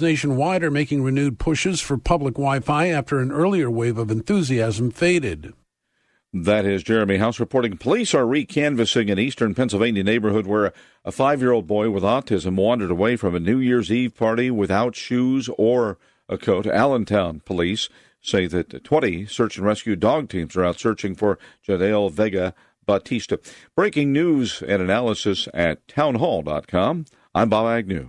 Nationwide are making renewed pushes for public Wi Fi after an earlier wave of enthusiasm faded. That is Jeremy House reporting police are recanvassing an eastern Pennsylvania neighborhood where a five year old boy with autism wandered away from a New Year's Eve party without shoes or a coat. Allentown police say that 20 search and rescue dog teams are out searching for Jadale Vega Batista. Breaking news and analysis at townhall.com. I'm Bob Agnew.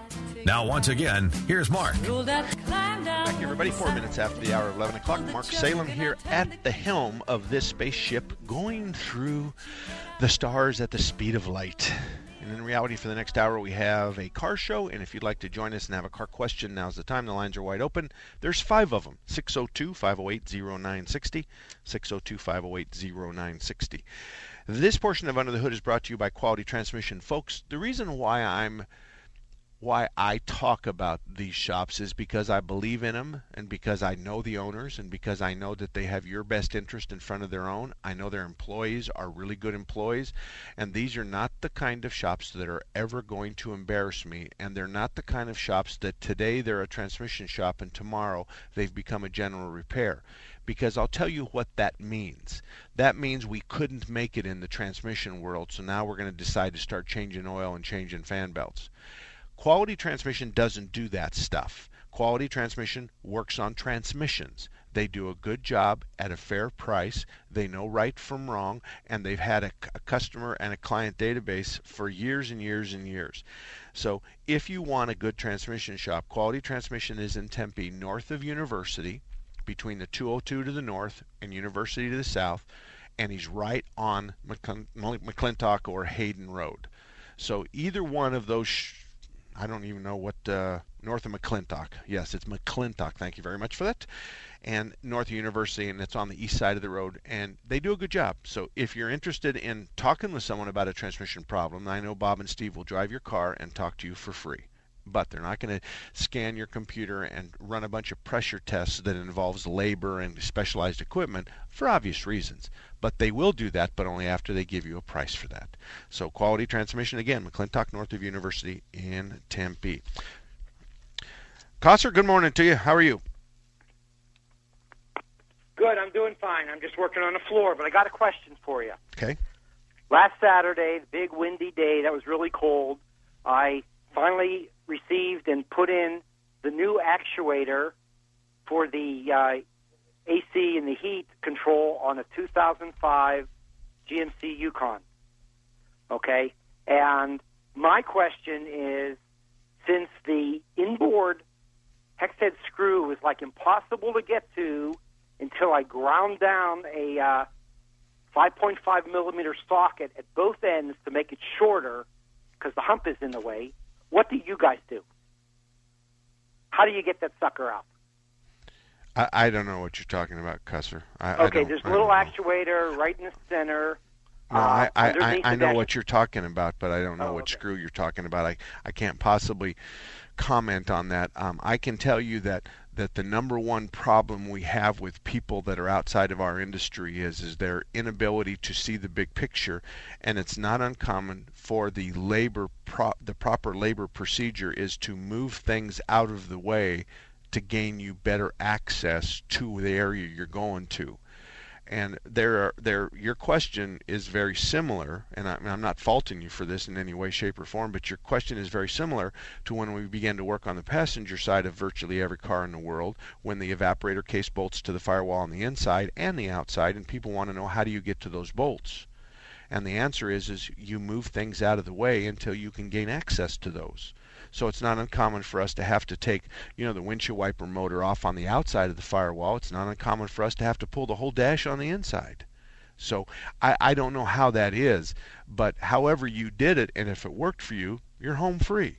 Now, once again, here's Mark. Back everybody. Four minutes after the hour of 11 o'clock. Mark Salem here at the helm of this spaceship going through the stars at the speed of light. And in reality, for the next hour, we have a car show. And if you'd like to join us and have a car question, now's the time. The lines are wide open. There's five of them 602 508 0960. 602 508 0960. This portion of Under the Hood is brought to you by Quality Transmission. Folks, the reason why I'm why I talk about these shops is because I believe in them and because I know the owners and because I know that they have your best interest in front of their own. I know their employees are really good employees and these are not the kind of shops that are ever going to embarrass me and they're not the kind of shops that today they're a transmission shop and tomorrow they've become a general repair because I'll tell you what that means. That means we couldn't make it in the transmission world, so now we're going to decide to start changing oil and changing fan belts. Quality transmission doesn't do that stuff. Quality transmission works on transmissions. They do a good job at a fair price. They know right from wrong, and they've had a, a, customer and a client database for years and years and years. So, if you want a good transmission shop, Quality Transmission is in Tempe, north of University, between the 202 to the north and University to the south, and he's right on McClintock or Hayden Road. So, either one of those. I don't even know what uh, north of McClintock. Yes, it's McClintock. Thank you very much for that. And North University, and it's on the east side of the road, and they do a good job. So if you're interested in talking with someone about a transmission problem, I know Bob and Steve will drive your car and talk to you for free but they're not going to scan your computer and run a bunch of pressure tests that involves labor and specialized equipment for obvious reasons. But they will do that, but only after they give you a price for that. So quality transmission again, McClintock North of University in Tempe. Kosser, good morning to you. How are you? Good. I'm doing fine. I'm just working on the floor, but I got a question for you. Okay. Last Saturday, the big windy day that was really cold, I finally received and put in the new actuator for the uh, AC and the heat control on a 2005 GMC Yukon. Okay? And my question is since the inboard hex head screw was like impossible to get to until I ground down a uh, 5.5 millimeter socket at both ends to make it shorter because the hump is in the way. What do you guys do? How do you get that sucker out? I, I don't know what you're talking about, Cusser. I, okay, I there's a little actuator right in the center. No, uh, I, I, I, know dash- what you're talking about, but I don't know Oh, what okay. screw you're talking about. I, I can't possibly comment on that. Um, I can tell you that, that the number one problem we have with people that are outside of our industry is is their inability to see the big picture, and it's not uncommon for the labor the proper labor procedure is to move things out of the way to gain you better access to the area you're going to. And there, are, there, your question is very similar, and I, I'm not faulting you for this in any way, shape, or form, but your question is very similar to when we began to work on the passenger side of virtually every car in the world, when the evaporator case bolts to the firewall on the inside and the outside, and people want to know how do you get to those bolts. And the answer is, is you move things out of the way until you can gain access to those. So it's not uncommon for us to have to take, you know, the windshield wiper motor off on the outside of the firewall. It's not uncommon for us to have to pull the whole dash on the inside. So I, I don't know how that is, but however you did it, and if it worked for you, you're home free.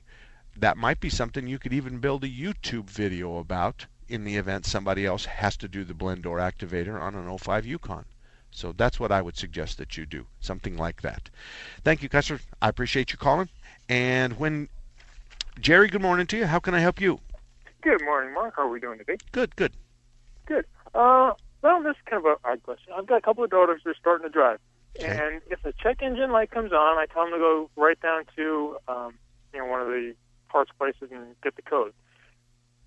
That might be something you could even build a YouTube video about in the event somebody else has to do the blend door activator on an 05 Yukon. So that's what I would suggest that you do, something like that. Thank you, customer. I appreciate you calling. And when Jerry, good morning to you. How can I help you? Good morning, Mark. How are we doing today? Good, good. Good. Uh, well, this is kind of a odd question. I've got a couple of daughters that are starting to drive, Okay. and if the check engine light comes on, I tell them to go right down to um, you know one of the parts places and get the code.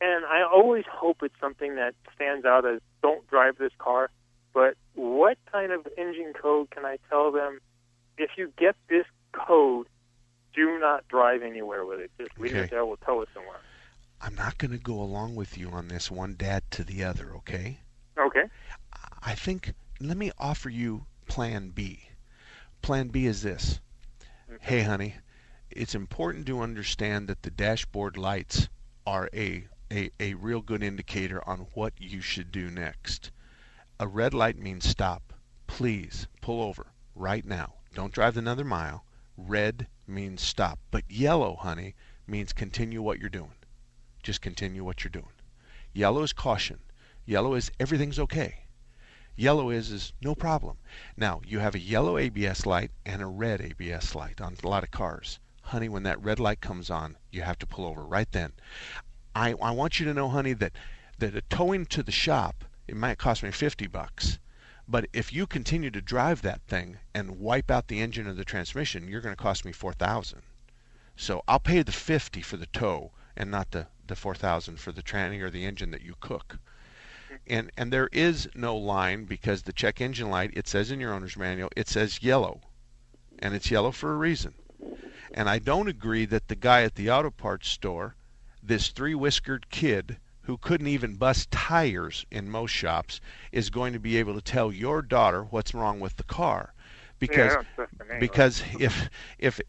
And I always hope it's something that stands out as "Don't drive this car." But what kind of engine code can I tell them? If you get this code, do not drive anywhere with it. Just leave Okay. it there. We'll tow it somewhere. I'm not going to go along with you on this one dad to the other, okay? Okay. I think let me offer you plan B. Plan B is this. Hey honey, it's important to understand that the dashboard lights are a, a, a real good indicator on what you should do next. A red light means stop. Please pull over right now. Don't drive another mile. Red means stop. But yellow, honey, means continue what you're doing. Just continue what you're doing. Yellow is caution. Yellow is everything's okay. Yellow is is no problem. Now you have a yellow ABS light and a red ABS light on a lot of cars. Honey, when that red light comes on, you have to pull over right then. I, I want you to know, honey, that that a towing to the shop it might cost me fifty bucks. But if you continue to drive that thing and wipe out the engine or the transmission, you're going to cost me four thousand. So I'll pay the fifty for the tow and not the the four thousand for the tranny or the engine that you cook. And and there is no line because the check engine light it says in your owner's manual it says yellow, and it's yellow for a reason. And I don't agree that the guy at the auto parts store, this three whiskered kid who couldn't even bust tires in most shops, is going to be able to tell your daughter what's wrong with the car. Because Yeah, I don't trust the name, because if if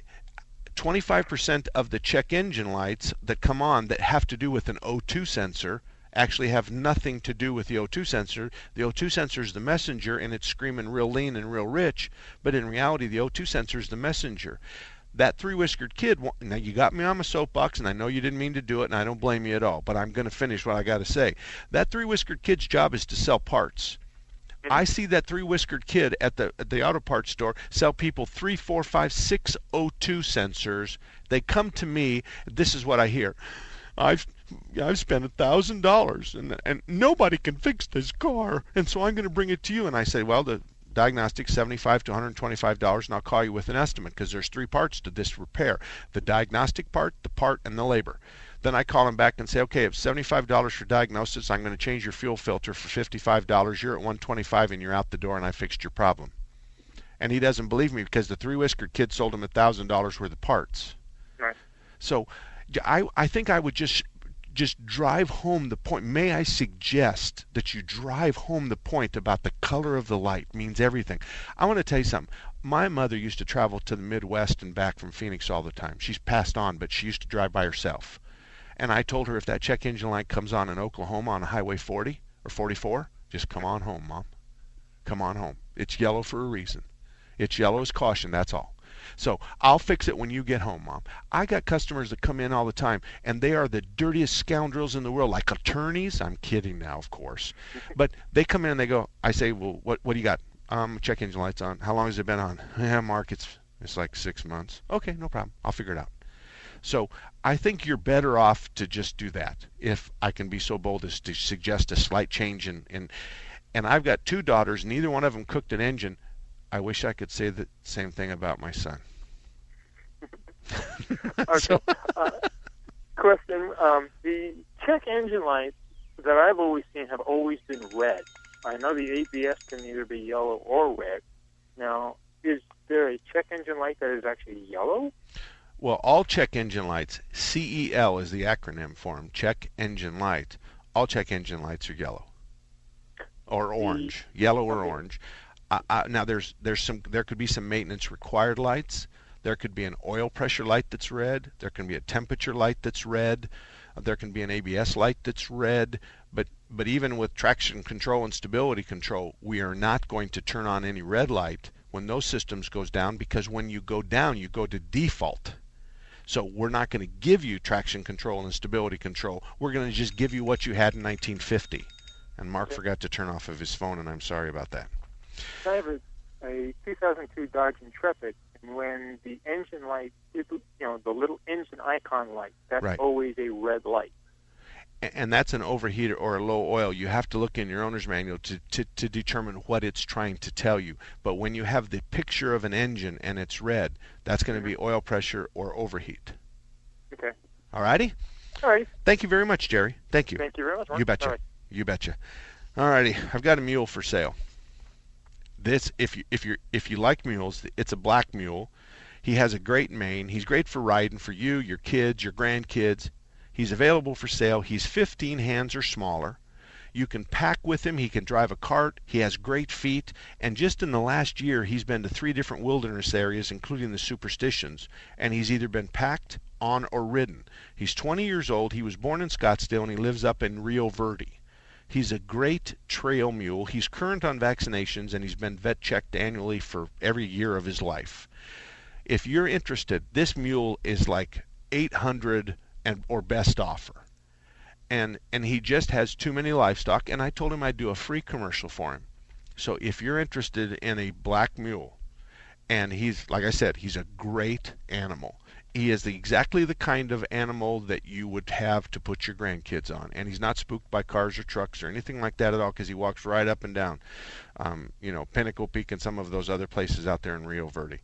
25% of the check engine lights that come on that have to do with an O2 sensor actually have nothing to do with the O2 sensor. The O2 sensor is the messenger and it's screaming real lean and real rich, but in reality the O2 sensor is the messenger. That three whiskered kid, now you got me on my soapbox and I know you didn't mean to do it and I don't blame you at all, but I'm going to finish what I got to say. That three whiskered kid's job is to sell parts. I see that three whiskered kid at the at the auto parts store sell people three, four, five, six O2 sensors. They come to me. This is what I hear. I've I've spent a thousand dollars and and nobody can fix this car, and so I'm going to bring it to you. And I say, well, the diagnostic 75 to 125 dollars, and I'll call you with an estimate because there's three parts to this repair: the diagnostic part, the part, and the labor. Then I call him back and say, okay, it's $75 for diagnosis. I'm going to change your fuel filter for $55. You're at 125 and you're out the door, and I fixed your problem. And he doesn't believe me because the three whiskered kid sold him a $1,000 worth of parts. Right. So I, I think I would just just drive home the point. May I suggest that you drive home the point about the color of the light means everything. I want to tell you something. My mother used to travel to the Midwest and back from Phoenix all the time. She's passed on, but she used to drive by herself. And I told her if that check engine light comes on in Oklahoma on Highway 40 or 44, just come on home, Mom. Come on home. It's yellow for a reason. It's yellow as caution, that's all. So I'll fix it when you get home, Mom. I got customers that come in all the time, and they are the dirtiest scoundrels in the world, like attorneys. I'm kidding now, of course. But they come in and they go, I say, well, what, what do you got? Um, check engine lights on. How long has it been on? Yeah, Mark, it's, it's like six months. Okay, no problem. I'll figure it out. So I think you're better off to just do that. If I can be so bold as to suggest a slight change in, in and I've got two daughters, neither one of them cooked an engine. I wish I could say the same thing about my son. Okay. uh, question: um, The check engine lights that I've always seen have always been red. I know the ABS can either be yellow or red. Now, is there a check engine light that is actually yellow? Well, all check engine lights, CEL is the acronym for them, check engine light. All check engine lights are yellow or orange, yellow or orange. Uh, uh, now there's there's some there could be some maintenance required lights. There could be an oil pressure light that's red. There can be a temperature light that's red. Uh, there can be an ABS light that's red. But but even with traction control and stability control, we are not going to turn on any red light when those systems goes down because when you go down, you go to default. So we're not going to give you traction control and stability control. We're going to just give you what you had in 1950. And Mark forgot to turn off of his phone, and I'm sorry about that. I have a, a 2002 Dodge Intrepid, and when the engine light, you know, the little engine icon light, that's Right. always a red light. And that's an overheater or a low oil. You have to look in your owner's manual to, to, to determine what it's trying to tell you. But when you have the picture of an engine and it's red, that's going to be oil pressure or overheat. Okay. All righty? All right. Thank you very much, Jerry. Thank you. Thank you very much. Mark. You betcha. Right. You betcha. All righty, I've got a mule for sale. This, if you if you if you like mules, it's a black mule. He has a great mane. He's great for riding for you, your kids, your grandkids. He's available for sale. He's 15 hands or smaller. You can pack with him. He can drive a cart. He has great feet. And just in the last year, he's been to three different wilderness areas, including the Superstitions. And he's either been packed, on, or ridden. He's 20 years old. He was born in Scottsdale and he lives up in Rio Verde. He's a great trail mule. He's current on vaccinations and he's been vet checked annually for every year of his life. If you're interested, this mule is like 800 and or best offer. And and he just has too many livestock and I told him I'd do a free commercial for him. So if you're interested in a black mule and he's like I said, he's a great animal. He is the, exactly the kind of animal that you would have to put your grandkids on, and he's not spooked by cars or trucks or anything like that at all because he walks right up and down, um, you know, Pinnacle Peak and some of those other places out there in Rio Verde.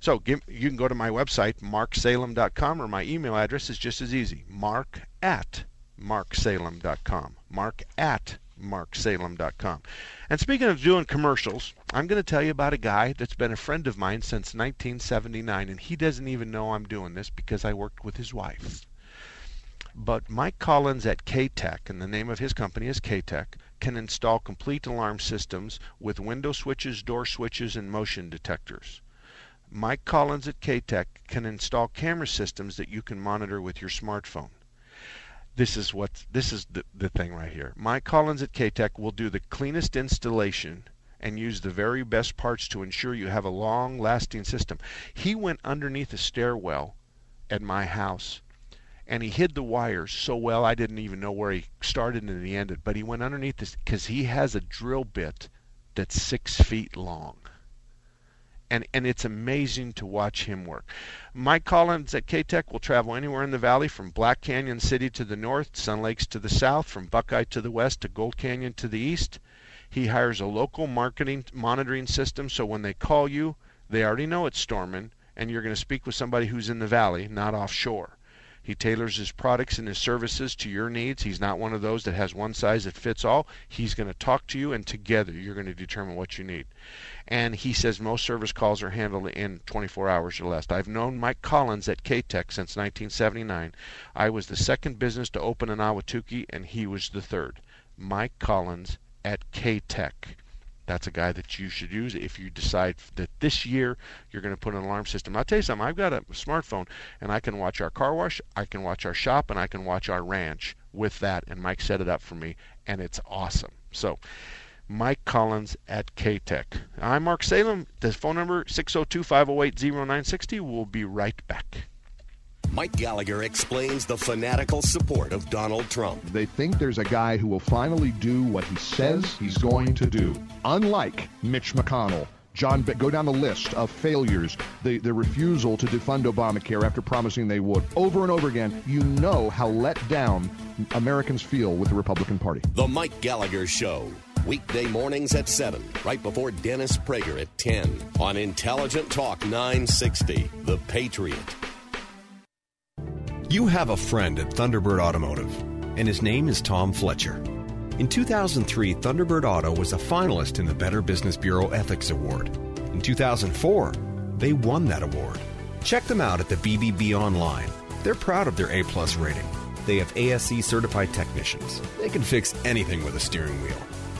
So give, you can go to my website, marksalem.com, or my email address is just as easy, mark at marksalem.com. Mark at marksalem.com. And speaking of doing commercials, I'm going to tell you about a guy that's been a friend of mine since 1979, and he doesn't even know I'm doing this because I worked with his wife. But Mike Collins at K-Tech, and the name of his company is K-Tech, can install complete alarm systems with window switches, door switches, and motion detectors. Mike Collins at K-Tech can install camera systems that you can monitor with your smartphone this is what this is the, the thing right here. Mike Collins at K-Tech will do the cleanest installation and use the very best parts to ensure you have a long lasting system. He went underneath a stairwell at my house and he hid the wires so well I didn't even know where he started and he ended. But he went underneath this because he has a drill bit that's six feet long and and it's amazing to watch him work. Mike Collins at K-Tech will travel anywhere in the valley from Black Canyon City to the north, Sun Lakes to the south, from Buckeye to the west to Gold Canyon to the east. He hires a local marketing monitoring system so when they call you, they already know it's storming and you're going to speak with somebody who's in the valley, not offshore. He tailors his products and his services to your needs. He's not one of those that has one size that fits all. He's going to talk to you, and together you're going to determine what you need. And he says most service calls are handled in 24 hours or less. I've known Mike Collins at K-Tech since 1979. I was the second business to open in Ahwatukee, and he was the third. Mike Collins at K-Tech. That's a guy that you should use if you decide that this year you're going to put an alarm system. I'll tell you something. I've got a smartphone and I can watch our car wash, I can watch our shop, and I can watch our ranch with that. And Mike set it up for me, and it's awesome. So, Mike Collins at K-Tech. I'm Mark Salem. The phone number 602-508-0960. We'll be right back. Mike Gallagher explains the fanatical support of Donald Trump. They think there's a guy who will finally do what he says he's going to do. Unlike Mitch McConnell, John, go down the list of failures, the, the refusal to defund Obamacare after promising they would. Over and over again, you know how let down Americans feel with the Republican Party. The Mike Gallagher Show. Weekday mornings at 7, right before Dennis Prager at 10 on Intelligent Talk 960, The Patriot. You have a friend at Thunderbird Automotive, and his name is Tom Fletcher. In 2003, Thunderbird Auto was a finalist in the Better Business Bureau Ethics Award. In 2004, they won that award. Check them out at the BBB online. They're proud of their A plus rating. They have ASE certified technicians. They can fix anything with a steering wheel.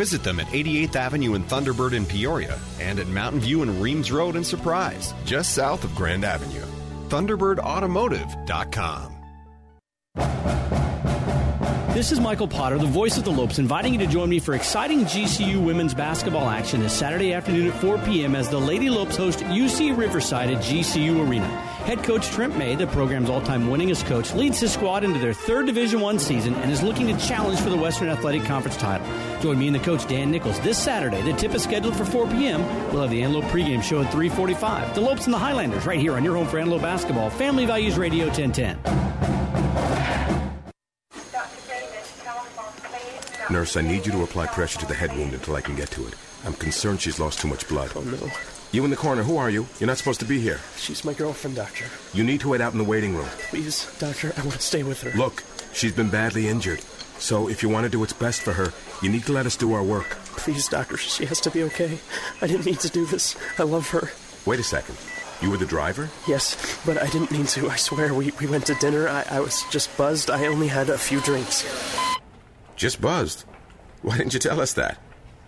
Visit them at 88th Avenue in Thunderbird in Peoria and at Mountain View and Reems Road in Surprise, just south of Grand Avenue. ThunderbirdAutomotive.com. This is Michael Potter, the voice of the Lopes, inviting you to join me for exciting GCU women's basketball action this Saturday afternoon at 4 p.m. as the Lady Lopes host UC Riverside at GCU Arena. Head coach Trent May, the program's all-time winningest coach, leads his squad into their third Division One season and is looking to challenge for the Western Athletic Conference title. Join me and the coach Dan Nichols this Saturday. The tip is scheduled for 4 p.m. We'll have the Antelope pregame show at 3:45. The Lopes and the Highlanders right here on your home for Antelope basketball. Family Values Radio 1010. Nurse, I need you to apply pressure to the head wound until I can get to it. I'm concerned she's lost too much blood. Oh, no. You in the corner, who are you? You're not supposed to be here. She's my girlfriend, Doctor. You need to wait out in the waiting room. Please, Doctor, I want to stay with her. Look, she's been badly injured. So if you want to do what's best for her, you need to let us do our work. Please, Doctor, she has to be okay. I didn't mean to do this. I love her. Wait a second. You were the driver? Yes, but I didn't mean to. I swear. We, we went to dinner. I, I was just buzzed. I only had a few drinks. Just buzzed? Why didn't you tell us that?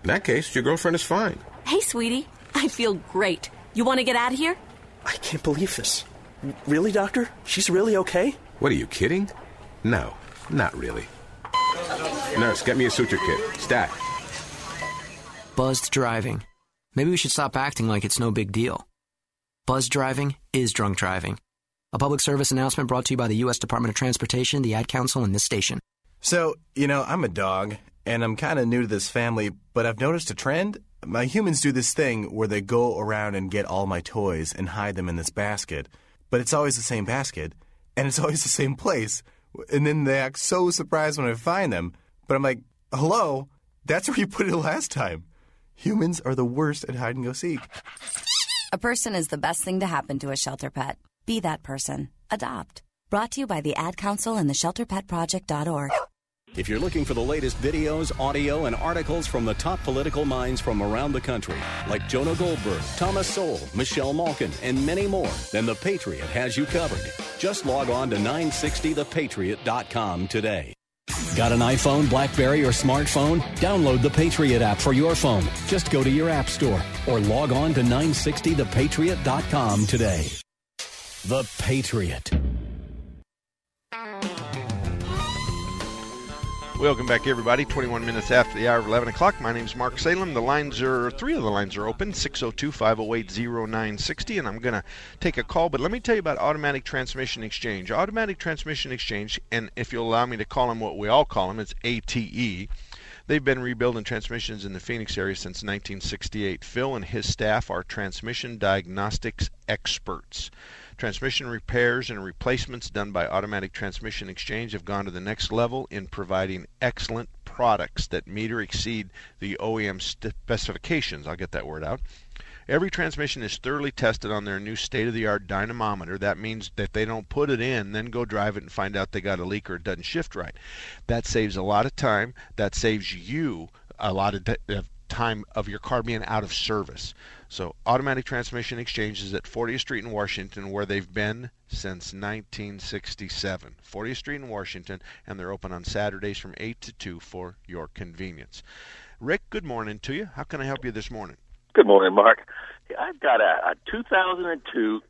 In that case, your girlfriend is fine. Hey, sweetie. I feel great. You want to get out of here? I can't believe this. Really, Doctor? She's really okay? What are you kidding? No, not really. Nurse, get me a suture kit. Stat. Buzzed driving. Maybe we should stop acting like it's no big deal. Buzzed driving is drunk driving. A public service announcement brought to you by the U.S. Department of Transportation, the Ad Council, and this station. So, you know, I'm a dog, and I'm kind of new to this family, but I've noticed a trend. My humans do this thing where they go around and get all my toys and hide them in this basket, but it's always the same basket, and it's always the same place. And then they act so surprised when I find them. But I'm like, hello, that's where you put it last time. Humans are the worst at hide and go seek. A person is the best thing to happen to a shelter pet. Be that person. Adopt. Brought to you by the Ad Council and the ShelterPetProject.org. If you're looking for the latest videos, audio, and articles from the top political minds from around the country, like Jonah Goldberg, Thomas Sowell, Michelle Malkin, and many more, then The Patriot has you covered. Just log on to 960thepatriot.com today. Got an iPhone, Blackberry, or smartphone? Download the Patriot app for your phone. Just go to your app store or log on to 960thepatriot.com today. The Patriot. Welcome back, everybody. 21 minutes after the hour of 11 o'clock. My name's Mark Salem. The lines are, three of the lines are open 602 508 0960. And I'm going to take a call. But let me tell you about Automatic Transmission Exchange. Automatic Transmission Exchange, and if you'll allow me to call them what we all call them, it's ATE. They've been rebuilding transmissions in the Phoenix area since 1968. Phil and his staff are transmission diagnostics experts. Transmission repairs and replacements done by Automatic Transmission Exchange have gone to the next level in providing excellent products that meet or exceed the OEM specifications. I'll get that word out. Every transmission is thoroughly tested on their new state of the art dynamometer. That means that they don't put it in, then go drive it and find out they got a leak or it doesn't shift right. That saves a lot of time. That saves you a lot of time of your car being out of service. So, Automatic Transmission Exchange is at 40th Street in Washington, where they've been since 1967. 40th Street in Washington, and they're open on Saturdays from 8 to 2 for your convenience. Rick, good morning to you. How can I help you this morning? Good morning, Mark. I've got a, a 2002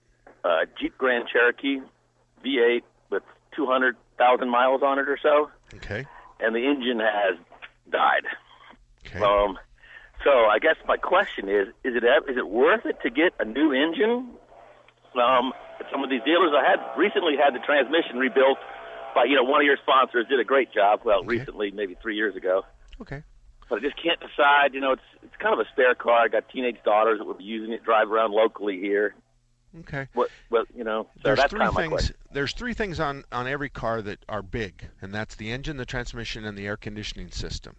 uh, Jeep Grand Cherokee V8 with 200,000 miles on it or so. Okay. And the engine has died. Okay. Um, so I guess my question is: Is it is it worth it to get a new engine? Um, some of these dealers I had recently had the transmission rebuilt by you know one of your sponsors did a great job. Well, Okay. recently, maybe three years ago. Okay. but I just can't decide. You know, it's it's kind of a spare car. I got teenage daughters that will be using it, drive around locally here. Okay. What? Well, you know, so there's that's three kind of things. There's three things on on every car that are big, and that's the engine, the transmission, and the air conditioning system.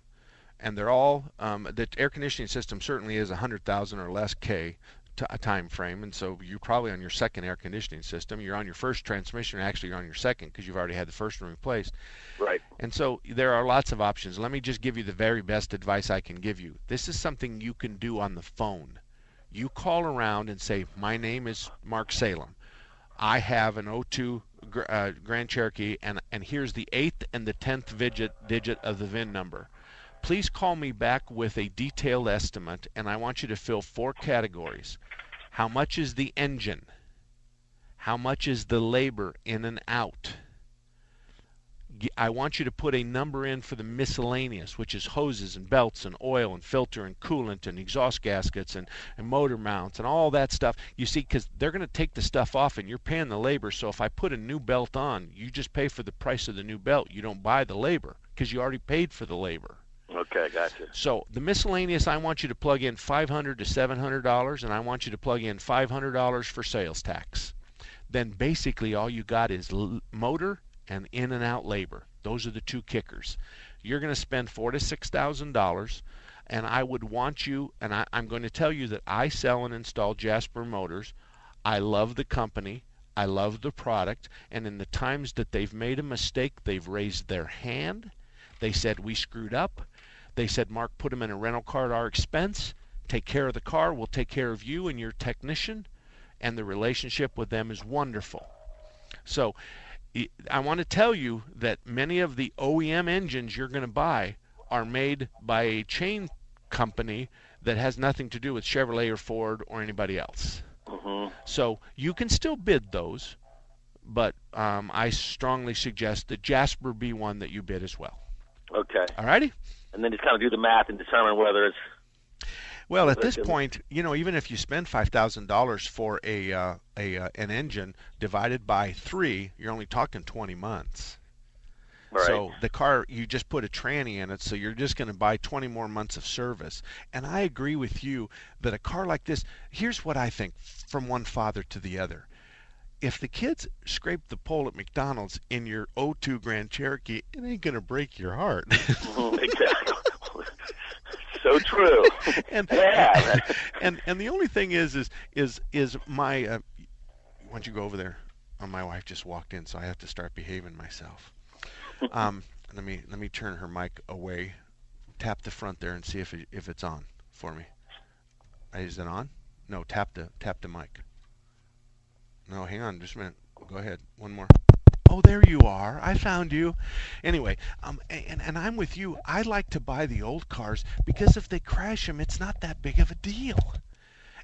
And they're all um, the air conditioning system certainly is a hundred thousand or less k t- a time frame, and so you're probably on your second air conditioning system. You're on your first transmission, actually you're on your second because you've already had the first one replaced. Right. And so there are lots of options. Let me just give you the very best advice I can give you. This is something you can do on the phone. You call around and say, "My name is Mark Salem. I have an O2 uh, Grand Cherokee, and and here's the eighth and the tenth digit digit of the VIN number. Please call me back with a detailed estimate, and I want you to fill four categories. How much is the engine? How much is the labor in and out? I want you to put a number in for the miscellaneous, which is hoses and belts and oil and filter and coolant and exhaust gaskets and, and motor mounts and all that stuff. You see, because they're going to take the stuff off and you're paying the labor. So if I put a new belt on, you just pay for the price of the new belt. You don't buy the labor because you already paid for the labor. Okay, gotcha. So the miscellaneous, I want you to plug in 500 to 700 dollars, and I want you to plug in 500 dollars for sales tax. Then basically all you got is motor and in and out labor. Those are the two kickers. You're going to spend four to six thousand dollars, and I would want you. And I, I'm going to tell you that I sell and install Jasper Motors. I love the company. I love the product, and in the times that they've made a mistake, they've raised their hand. They said we screwed up. They said, Mark, put them in a rental car at our expense. Take care of the car. We'll take care of you and your technician. And the relationship with them is wonderful. So I- want to tell you that many of the OEM engines you're going to buy are made by a chain company that has nothing to do with Chevrolet or Ford or anybody else. hmm So you can still bid those, but um, I strongly suggest that Jasper be one that you bid as well. Okay. All righty. And then just kind of do the math and determine whether it's Well, at this point, you know, even if you spend five thousand dollars for a uh, a uh, an engine divided by three, you're only talking twenty months. Right. So the car, you just put a tranny in it, so you're just going to buy 20 more months of service. And I agree with you that a car like this, here's what I think from one father to the other. If the kids scrape the pole at McDonald's in your 02 Grand Cherokee, it ain't going to break your heart. Mhm, exactly. so true. and yeah, and and the only thing is is is is my uh, why don't you go over there? Oh, my wife just walked in, so I have to start behaving myself. Um, let me let me turn her mic away. Tap the front there and see if it, if it's on for me. Is it on? No, tap the tap the mic. No, hang on, just a minute. Go ahead. One more. Oh, there you are. I found you. Anyway, um, and, and I'm with you. I like to buy the old cars because if they crash them, it's not that big of a deal.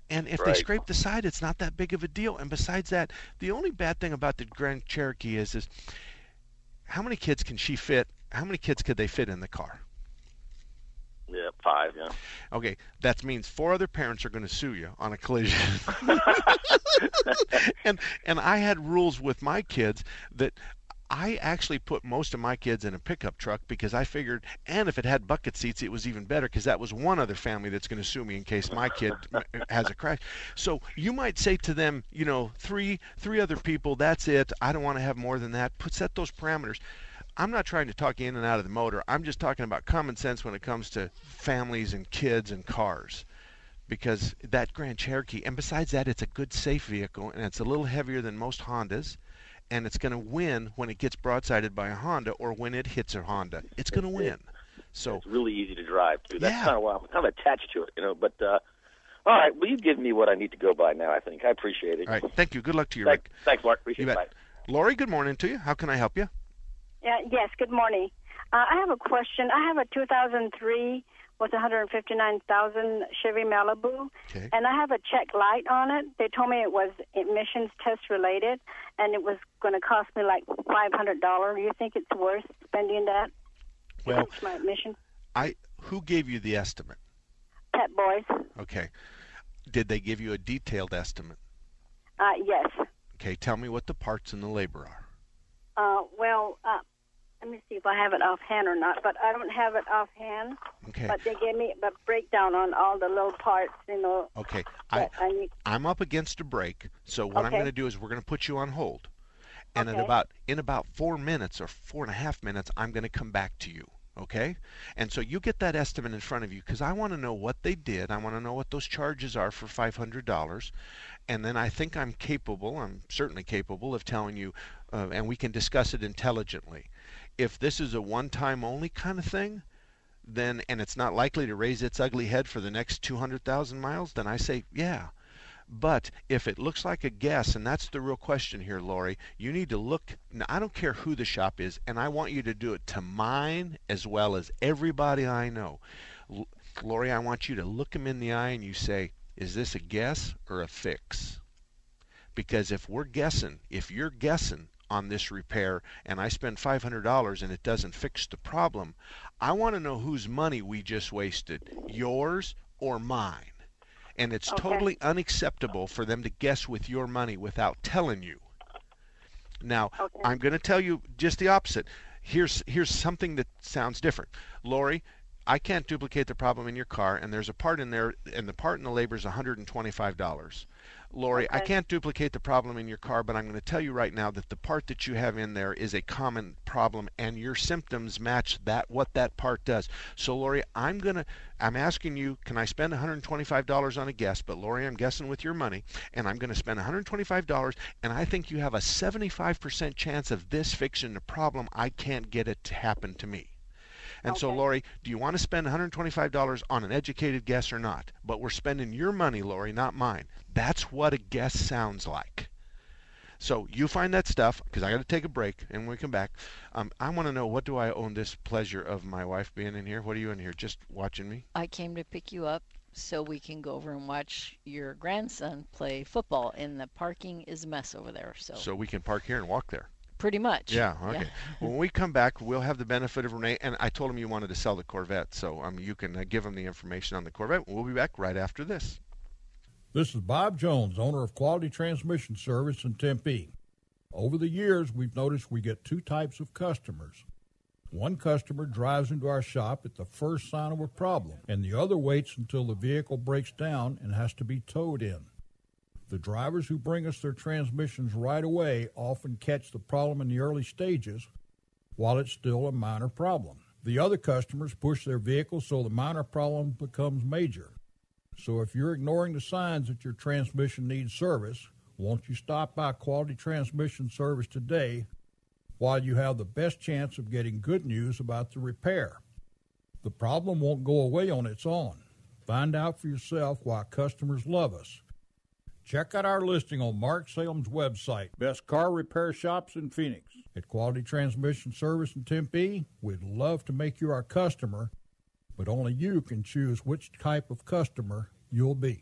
And if they scrape the side, it's not that big of a deal. And besides that, the only bad thing about the Grand Cherokee is, is how many kids can she fit? How many kids could they fit in the car? Five. Yeah. Okay, that means four other parents are going to sue you on a collision. and and I had rules with my kids that I actually put most of my kids in a pickup truck because I figured, and if it had bucket seats, it was even better because that was one other family that's going to sue me in case my kid uh, has a crash. So you might say to them, you know, three three other people, that's it. I don't want to have more than that. Put set those parameters. I'm not trying to talk you in and out of the motor. I'm just talking about common sense when it comes to families and kids and cars. Because that Grand Cherokee, and besides that, it's a good, safe vehicle, and it's a little heavier than most Hondas, and it's going to win when it gets broadsided by a Honda or when it hits a Honda. It's going to win. So It's really easy to drive too. That's Yeah. kind of why I'm kind of attached to it, you know. But uh, all right, well, you've given me what I need to go by now. I think I appreciate it. All right. Thank you. Good luck to you, Thank- Rick. Thanks, Mark. You Appreciate it. bet. Lori, good morning to you. How can I help you? Yeah, yes, good morning. Uh, I have a question. I have a 2003 with 159,000 Chevy Malibu, Okay. and I have a check light on it. They told me it was emissions test related, and it was going to cost me like $500. Do You think it's worth spending that? Well, my emission. I who gave you the estimate? Pep Boys. Okay. Did they give you a detailed estimate? Uh, yes. Okay, tell me what the parts and the labor are. Uh, well, uh, Let me see if I have it offhand or not, but I don't have it offhand. Okay. But they gave me a breakdown on all the little parts, you know. Okay. I, I need... I'm up against a break, so what I'm going to do is we're going to put you on hold, and in about in about four minutes or four and a half minutes, I'm going to come back to you. Okay, and so you get that estimate in front of you because I want to know what they did. I want to know what those charges are for five hundred dollars, and then I think I'm capable. I'm certainly capable of telling you, uh, and we can discuss it intelligently. If this is a one-time only kind of thing, then and it's not likely to raise its ugly head for the next 200,000 miles, then I say, yeah. But if it looks like a guess, and that's the real question here, Lori, you need to look. Now, I don't care who the shop is, and I want you to do it to mine as well as everybody I know. L- Lori, I want you to look them in the eye and you say, is this a guess or a fix? Because if we're guessing, if you're guessing on this repair and I spend $500 and it doesn't fix the problem, I want to know whose money we just wasted, yours or mine. And it's Okay. totally unacceptable for them to guess with your money without telling you. Now, I'm going to tell you just the opposite. Here's here's something that sounds different. Lori, I can't duplicate the problem in your car, and there's a part in there, and the part in the labor is $125. Lori, I can't duplicate the problem in your car, but I'm going to tell you right now that the part that you have in there is a common problem, and your symptoms match that what that part does. So, Lori, I'm gonna, I'm asking you, can I spend $125 on a guess? But Lori, I'm guessing with your money, and I'm going to spend $125, and I think you have a 75% chance of this fixing the problem. I can't get it to happen to me. And so, Lori, do you want to spend $125 on an educated guess or not? But we're spending your money, Lori, not mine. That's what a guess sounds like. So you find that stuff because I got to take a break, and when we come back, um, I want to know what do I own this pleasure of my wife being in here? What are you in here? Just watching me? I came to pick you up so we can go over and watch your grandson play football. And the parking is a mess over there. So, So we can park here and walk there. Pretty much. Yeah, okay. when we come back, we'll have the benefit of Renee. And I told him you wanted to sell the Corvette, so um, you can uh, give him the information on the Corvette. We'll be back right after this. This is Bob Jones, owner of Quality Transmission Service in Tempe. Over the years, we've noticed we get two types of customers. One customer drives into our shop at the first sign of a problem, and the other waits until the vehicle breaks down and has to be towed in. The drivers who bring us their transmissions right away often catch the problem in the early stages while it's still a minor problem. The other customers push their vehicles so the minor problem becomes major. So if you're ignoring the signs that your transmission needs service, won't you stop by Quality Transmission Service today while you have the best chance of getting good news about the repair? The problem won't go away on its own. Find out for yourself why customers love us. Check out our listing on Mark Salem's website, Best Car Repair Shops in Phoenix. At Quality Transmission Service in Tempe, we'd love to make you our customer, but only you can choose which type of customer you'll be.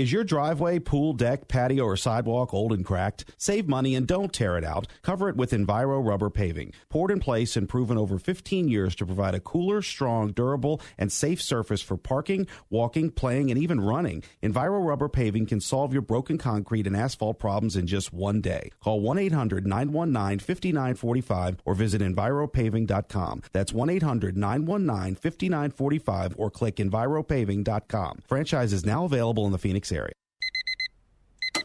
Is your driveway, pool, deck, patio, or sidewalk old and cracked? Save money and don't tear it out. Cover it with Enviro rubber paving. Poured in place and proven over 15 years to provide a cooler, strong, durable, and safe surface for parking, walking, playing, and even running. Enviro rubber paving can solve your broken concrete and asphalt problems in just one day. Call 1 800 919 5945 or visit EnviroPaving.com. That's 1 800 919 5945 or click EnviroPaving.com. Franchise is now available in the Phoenix area. I'll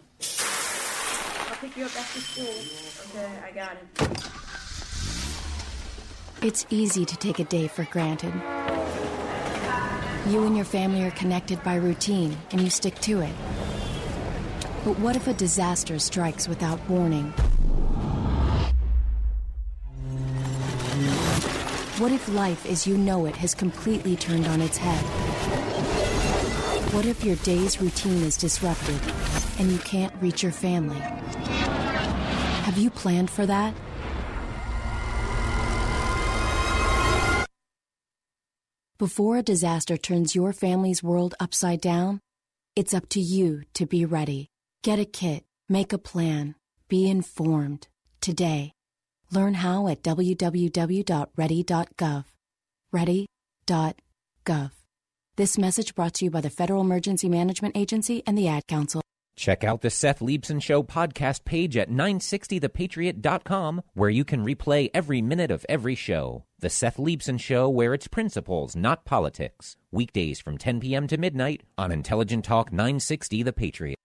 pick you up after school. Okay, I got it. It's easy to take a day for granted. You and your family are connected by routine, and you stick to it. But what if a disaster strikes without warning? What if life as you know it has completely turned on its head? What if your day's routine is disrupted and you can't reach your family? Have you planned for that? Before a disaster turns your family's world upside down, it's up to you to be ready. Get a kit, make a plan, be informed today. Learn how at www.ready.gov. Ready.gov. This message brought to you by the Federal Emergency Management Agency and the Ad Council. Check out the Seth Leibsohn Show podcast page at 960thepatriot.com, where you can replay every minute of every show. The Seth Leibsohn Show, where it's principles, not politics. Weekdays from 10 p.m. to midnight on Intelligent Talk 960 The Patriot.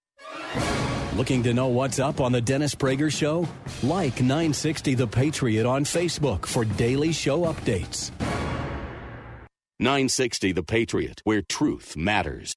Looking to know what's up on the Dennis Prager Show? Like 960 The Patriot on Facebook for daily show updates. 960 The Patriot, where truth matters.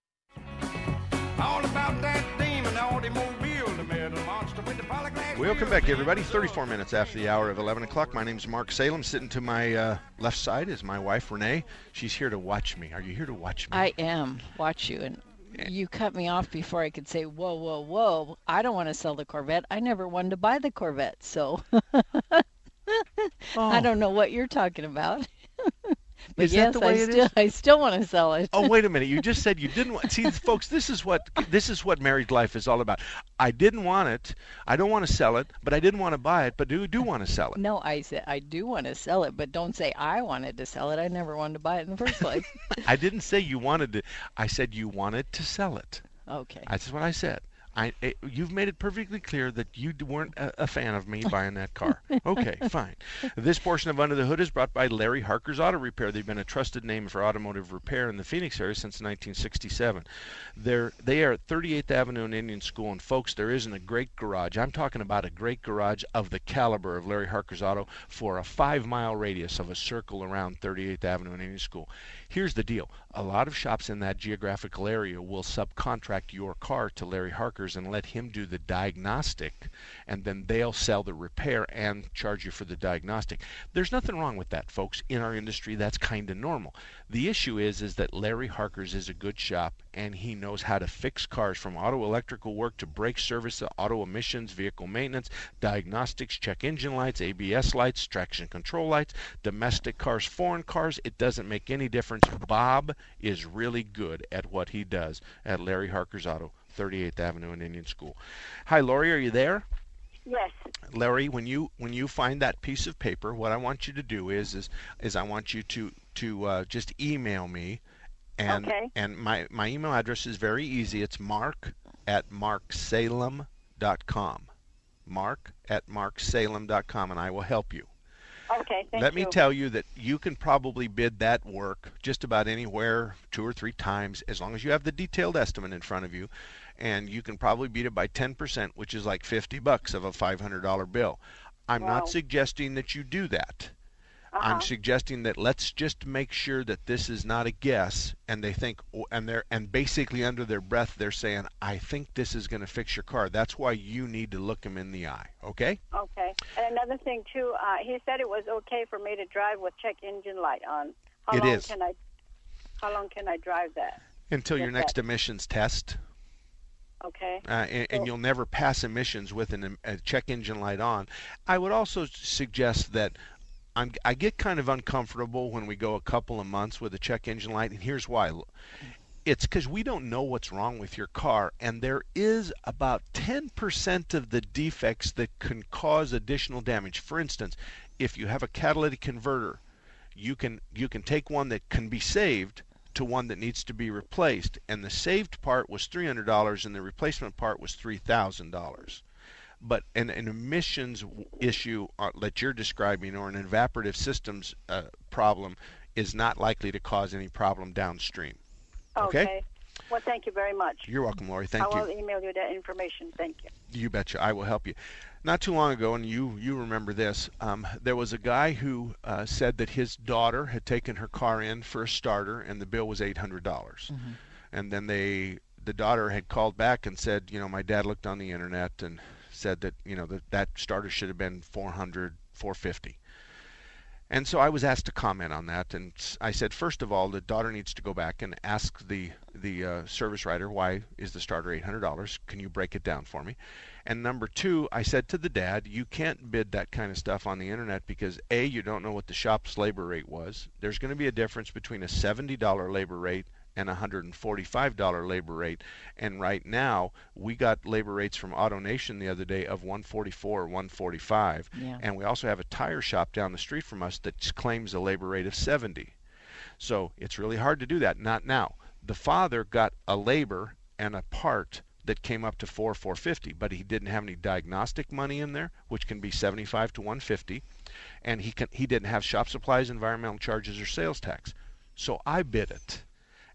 Welcome back, everybody. 34 minutes after the hour of 11 o'clock. My name is Mark Salem. Sitting to my uh, left side is my wife, Renee. She's here to watch me. Are you here to watch me? I am. Watch you. And you cut me off before I could say, whoa, whoa, whoa. I don't want to sell the Corvette. I never wanted to buy the Corvette. So I don't know what you're talking about. But Is that the way I it still is? I still want to sell it. oh wait a minute! You just said you didn't want. See, folks, this is what this is what married life is all about. I didn't want it. I don't want to sell it, but I didn't want to buy it, but do do want to sell it. No, I said I do want to sell it, but don't say I wanted to sell it. I never wanted to buy it in the first place. I didn't say you wanted to. I said you wanted to sell it. okay. That's what I said. I, eh, you've made it perfectly clear that you weren't a, a fan of me buying that car. Okay, fine. This portion of Under the Hood is brought by Larry Harker's Auto Repair. They've been a trusted name for automotive repair in the Phoenix area since 1967. They're, they are at 38th Avenue and Indian School, and folks, there isn't a great garage. I'm talking about a great garage of the caliber of Larry Harker's Auto for a five-mile radius of a circle around 38th Avenue and Indian School. Here's the deal. A lot of shops in that geographical area will subcontract your car to Larry Harker's and let him do the diagnostic, and then they'll sell the repair and charge you for the diagnostic. There's nothing wrong with that, folks. In our industry, that's kind of normal. The issue is is that Larry Harker's is a good shop and he knows how to fix cars from auto electrical work to brake service, to auto emissions, vehicle maintenance, diagnostics, check engine lights, ABS lights, traction control lights, domestic cars, foreign cars. It doesn't make any difference. Bob is really good at what he does at Larry Harker's Auto, 38th Avenue and Indian School. Hi, Lori, are you there? Yes. Larry, when you when you find that piece of paper, what I want you to do is is is I want you to to uh, just email me, and Okay. and my my email address is very easy. It's mark at marksalem.com. Mark at marksalem.com, and I will help you. Okay, thank Let you. me tell you that you can probably bid that work just about anywhere two or three times as long as you have the detailed estimate in front of you and you can probably beat it by 10% which is like 50 bucks of a $500 bill. I'm Wow. not suggesting that you do that. Uh-huh. I'm suggesting that let's just make sure that this is not a guess and they think and they're and basically under their breath they're saying I think this is going to fix your car. That's why you need to look them in the eye, okay? Okay. And another thing too, uh, he said it was okay for me to drive with check engine light on. How It long is. can I? How long can I drive that? Until your next that- emissions test. Okay. uh, and, and you'll never pass emissions with an, a check engine light on. I would also suggest that I'm, I get kind of uncomfortable when we go a couple of months with a check engine light, and here's why. It's because we don't know what's wrong with your car, and there is about 10% of the defects that can cause additional damage. For instance, if you have a catalytic converter, you can you can take one that can be saved to one that needs to be replaced, and the saved part was $300 and the replacement part was $3,000. But an, an emissions issue uh, that you're describing or an evaporative systems uh, problem is not likely to cause any problem downstream. Okay? Okay. Well, thank you very much. You're welcome, Lori. Thank I you. I will email you that information. Thank you. You betcha. I will help you. Not too long ago, and you you remember this, um, there was a guy who uh, said that his daughter had taken her car in for a starter, and the bill was eight hundred dollars. Mhm. And then they, the daughter had called back and said, you know, my dad looked on the internet and said that you know that that starter should have been 400, 450. And so I was asked to comment on that, and I said, first of all, the daughter needs to go back and ask the the uh, service writer why is the starter eight hundred dollars? Can you break it down for me? And number two, I said to the dad, you can't bid that kind of stuff on the internet because a you don't know what the shop's labor rate was. There's going to be a difference between a seventy dollar labor rate and a hundred and forty five dollar labor rate. And right now, we got labor rates from AutoNation the other day of 144 or 145. Yeah. And we also have a tire shop down the street from us that claims a labor rate of 70. So it's really hard to do that. Not now. The father got a labor and a part that came up to 4 450, but he didn't have any diagnostic money in there, which can be 75 to 150, and he can he didn't have shop supplies, environmental charges, or sales tax. So I bid it,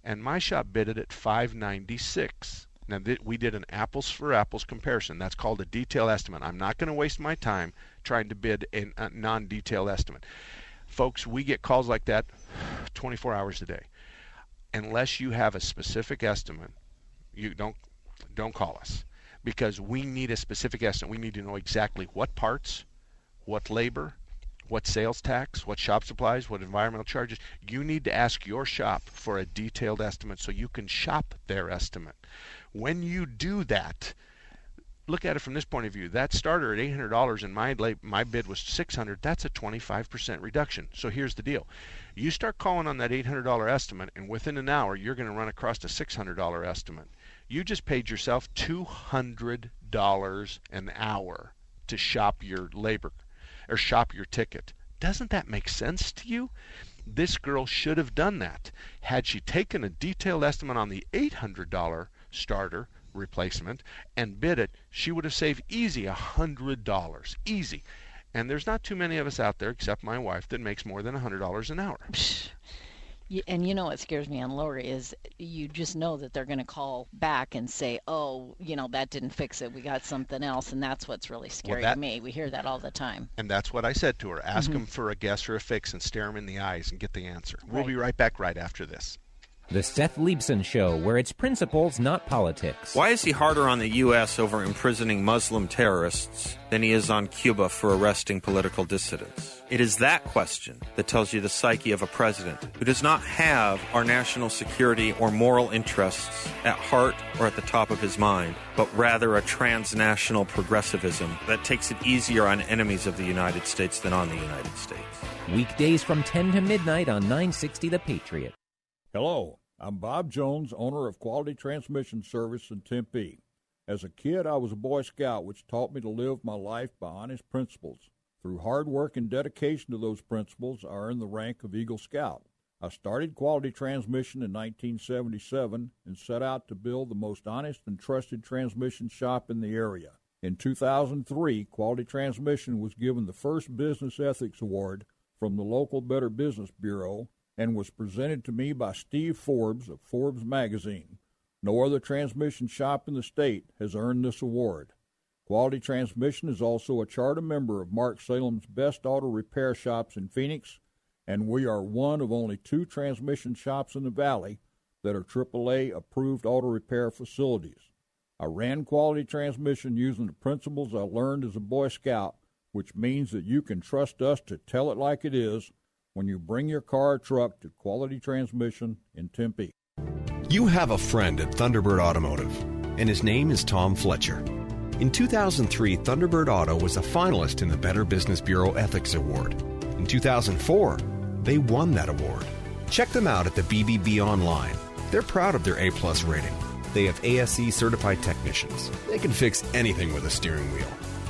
and my shop bid it at 596. Now th- we did an apples for apples comparison. That's called a detail estimate. I'm not going to waste my time trying to bid a, a non-detailed estimate. Folks, we get calls like that 24 hours a day. Unless you have a specific estimate, you don't don't call us because we need a specific estimate. We need to know exactly what parts, what labor, what sales tax, what shop supplies, what environmental charges. You need to ask your shop for a detailed estimate so you can shop their estimate. When you do that, look at it from this point of view. That starter at $800 and my my bid was 600. That's a 25% reduction. So here's the deal. You start calling on that $800 estimate and within an hour you're going to run across a $600 estimate. You just paid yourself $200 an hour to shop your labor or shop your ticket. Doesn't that make sense to you? This girl should have done that. Had she taken a detailed estimate on the $800 starter replacement and bid it, she would have saved easy $100. Easy. And there's not too many of us out there, except my wife, that makes more than $100 an hour. Y- And you know what scares me on Lori is you just know that they're going to call back and say, "Oh, you know that didn't fix it. We got something else," and that's what's really scary that- to me. We hear that all the time. And that's what I said to her. Ask Mhm. them for a guess or a fix and stare them in the eyes and get the answer. We'll Right. be right back right after this. The Seth Leibsohn Show, where it's principles, not politics. Why is he harder on the U.S. over imprisoning Muslim terrorists than he is on Cuba for arresting political dissidents? It is that question that tells you the psyche of a president who does not have our national security or moral interests at heart or at the top of his mind, but rather a transnational progressivism that takes it easier on enemies of the United States than on the United States. Weekdays from 10 to midnight on 960 The Patriot. Hello, I'm Bob Jones, owner of Quality Transmission Service in Tempe. As a kid, I was a Boy Scout, which taught me to live my life by honest principles. Through hard work and dedication to those principles, I earned the rank of Eagle Scout. I started Quality Transmission in 1977 and set out to build the most honest and trusted transmission shop in the area. In 2003, Quality Transmission was given the first Business Ethics Award from the local Better Business Bureau and was presented to me by Steve Forbes of Forbes magazine. No other transmission shop in the state has earned this award. Quality Transmission is also a charter member of Mark Salem's Best Auto Repair Shops in Phoenix, and we are one of only two transmission shops in the valley that are AAA approved auto repair facilities. I ran Quality Transmission using the principles I learned as a Boy Scout, which means that you can trust us to tell it like it is when you bring your car or truck to Quality Transmission in Tempe. You have a friend at Thunderbird Automotive, and his name is Tom Fletcher. In 2003, Thunderbird Auto was a finalist in the Better Business Bureau Ethics Award. In 2004, they won that award. Check them out at the BBB online. They're proud of their A plus rating. They have ASE certified technicians. They can fix anything with a steering wheel.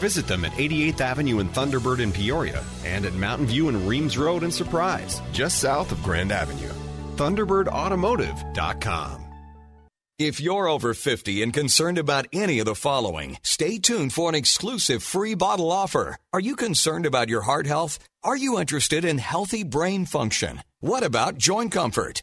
Visit them at 88th Avenue and Thunderbird in Peoria and at Mountain View and Reems Road in Surprise, just south of Grand Avenue. ThunderbirdAutomotive.com. If you're over 50 and concerned about any of the following, stay tuned for an exclusive free bottle offer. Are you concerned about your heart health? Are you interested in healthy brain function? What about joint comfort?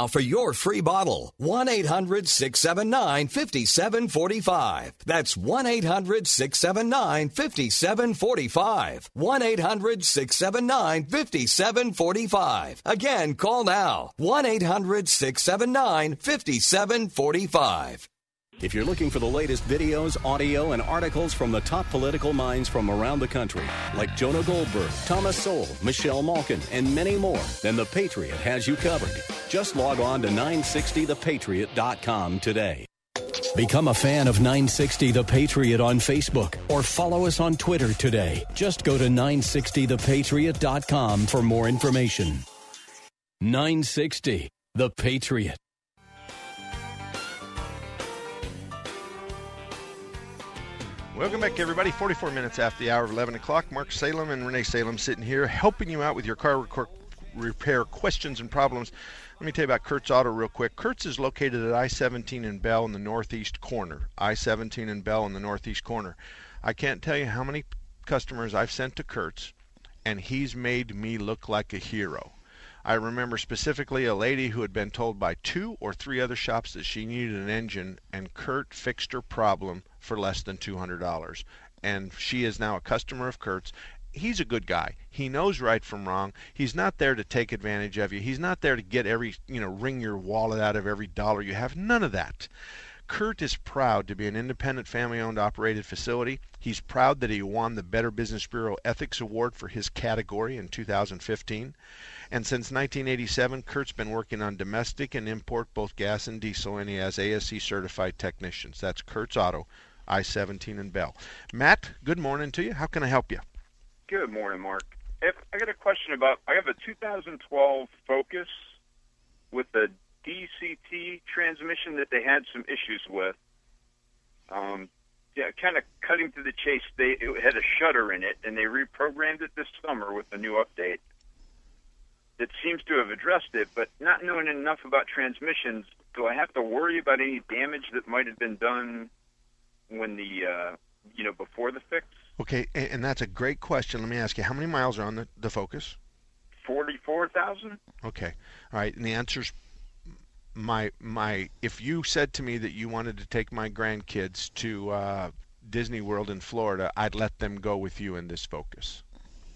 for your free bottle. 1 800 679 5745. That's 1 800 679 5745. 1 800 679 5745. Again, call now. 1 800 679 5745. If you're looking for the latest videos, audio, and articles from the top political minds from around the country, like Jonah Goldberg, Thomas Sowell, Michelle Malkin, and many more, then The Patriot has you covered. Just log on to 960thepatriot.com today. Become a fan of 960 The Patriot on Facebook or follow us on Twitter today. Just go to 960thepatriot.com for more information. 960 The Patriot. Welcome back, everybody. 44 minutes after the hour of 11 o'clock. Mark Salem and Renee Salem sitting here helping you out with your car repair questions and problems. Let me tell you about Kurtz Auto real quick. Kurtz is located at I 17 and Bell in the northeast corner. I 17 and Bell in the northeast corner. I can't tell you how many customers I've sent to Kurtz, and he's made me look like a hero. I remember specifically a lady who had been told by two or three other shops that she needed an engine, and Kurt fixed her problem for less than $200. And she is now a customer of Kurt's. He's a good guy. He knows right from wrong. He's not there to take advantage of you. He's not there to get every, you know, wring your wallet out of every dollar you have. None of that. Kurt is proud to be an independent family owned operated facility. He's proud that he won the Better Business Bureau Ethics Award for his category in 2015. And since 1987, Kurt's been working on domestic and import both gas and diesel, and he has ASE certified technicians. That's Kurt's Auto, I 17 and Bell. Matt, good morning to you. How can I help you? Good morning, Mark. If I got a question about, I have a 2012 Focus with the DCT transmission that they had some issues with. Um, yeah, kind of cutting to the chase, they it had a shutter in it, and they reprogrammed it this summer with a new update that seems to have addressed it. But not knowing enough about transmissions, do I have to worry about any damage that might have been done when the uh, you know before the fix? Okay, and, that's a great question. Let me ask you, how many miles are on the, the Focus? Forty-four thousand. Okay, all right, and the answer's my my. If you said to me that you wanted to take my grandkids to uh, Disney World in Florida, I'd let them go with you in this Focus.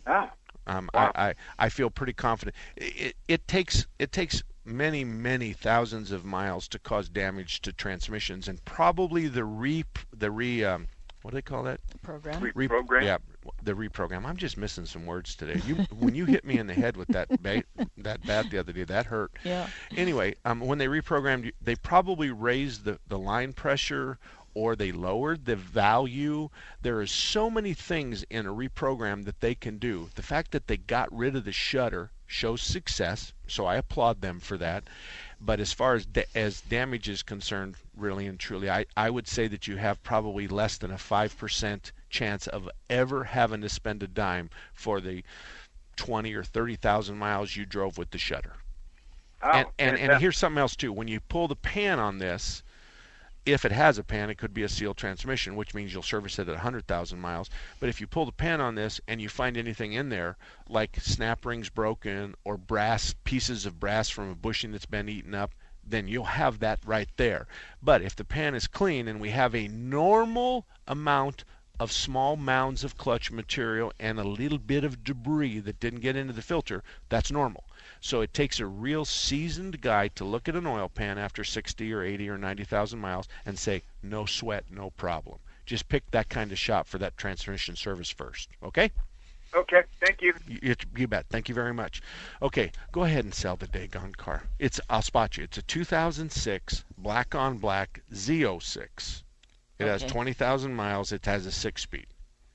Ah. Um, wow. I, I I feel pretty confident. It, it takes it takes many many thousands of miles to cause damage to transmissions, and probably the re the re um, what do they call that? Program. Reprogram. Yeah, the reprogram. I'm just missing some words today. You when you hit me in the head with that ba- that bat the other day, that hurt. Yeah. Anyway, um, when they reprogrammed, they probably raised the the line pressure or they lowered the value. There are so many things in a reprogram that they can do. The fact that they got rid of the shutter shows success, so I applaud them for that. But as far as da- as damage is concerned, really and truly, I, I would say that you have probably less than a five percent chance of ever having to spend a dime for the twenty or thirty thousand miles you drove with the shutter. Oh, and and, and here's something else too. When you pull the pan on this, if it has a pan, it could be a sealed transmission, which means you'll service it at 100,000 miles. But if you pull the pan on this and you find anything in there, like snap rings broken or brass pieces of brass from a bushing that's been eaten up, then you'll have that right there. But if the pan is clean and we have a normal amount of small mounds of clutch material and a little bit of debris that didn't get into the filter, that's normal. So it takes a real seasoned guy to look at an oil pan after 60 or 80 or 90,000 miles and say, no sweat, no problem. Just pick that kind of shop for that transmission service first. Okay? Okay, thank you. You, you bet. Thank you very much. Okay, go ahead and sell the Dagon car. It's I'll spot you. It's a 2006 black on black Z06. It has 20,000 miles. It has a six-speed.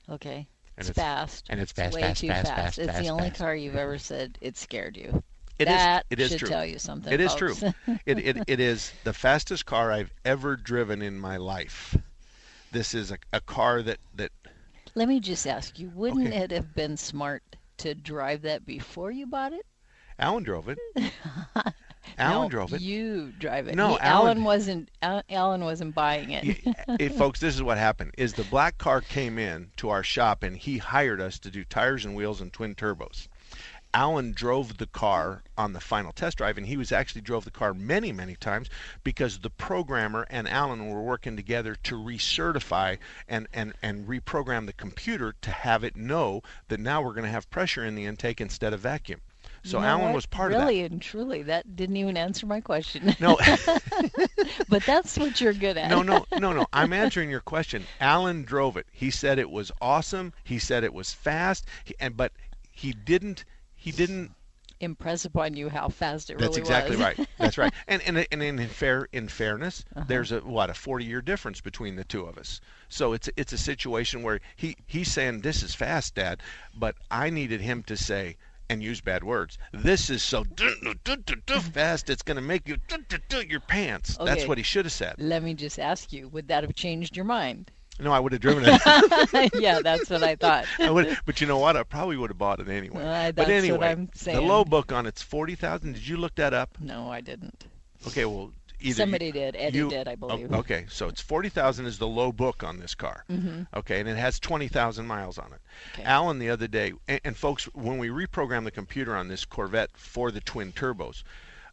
Okay. And it's, it's- fast. and it's fast, way fast, too fast, fast. fast, It's fast, the only fast. car you've ever said it scared you. It is. that It is true. tell you something. It is folks. true. it, it it is the fastest car I've ever driven in my life. This is a, a car that that Let me just ask you: Wouldn't Okay. it have been smart to drive that before you bought it? Alan drove it. Alan No, drove it. You drive it. No, He- Alan- Alan wasn't. Alan wasn't buying it. hey, folks, this is what happened: is the black car came in to our shop and he hired us to do tires and wheels and twin turbos. Alan drove the car on the final test drive, and he was actually drove the car many, many times because the programmer and Alan were working together to recertify and and and reprogram the computer to have it know that now we're going to have pressure in the intake instead of vacuum. So You know Alan what? was part of that. Really and truly, that didn't even answer my question. No. but that's what you're good at. No, no, no, no. I'm answering your question. Alan drove it. He said it was awesome. He said it was fast. He, and but he didn't. He didn't. Impress upon you how fast it That's really exactly was. right. That's right. And and and in fair in fairness, Uh-huh. there's a what a 40 year difference between the two of us. So it's it's a situation where he he's saying this is fast, Dad, but I needed him to say and use bad words. This is so fast it's going to make you your pants. That's what he should have said. Let me just ask you: Would that have changed your mind? No, I would have driven it. yeah, that's what I thought. I would, but you know what? I probably would have bought it anyway. Uh, but anyway, the low book on it's forty thousand. Did you look that up? No, I didn't. Okay, well, either Somebody you- did. Eddie you- did, I oh, believe. Okay, so it's forty thousand is the low book on this car. Mhm. Okay, and it has twenty thousand miles on it. Okay. Alan the other day, and, and folks, when we reprogrammed the computer on this Corvette for the twin turbos.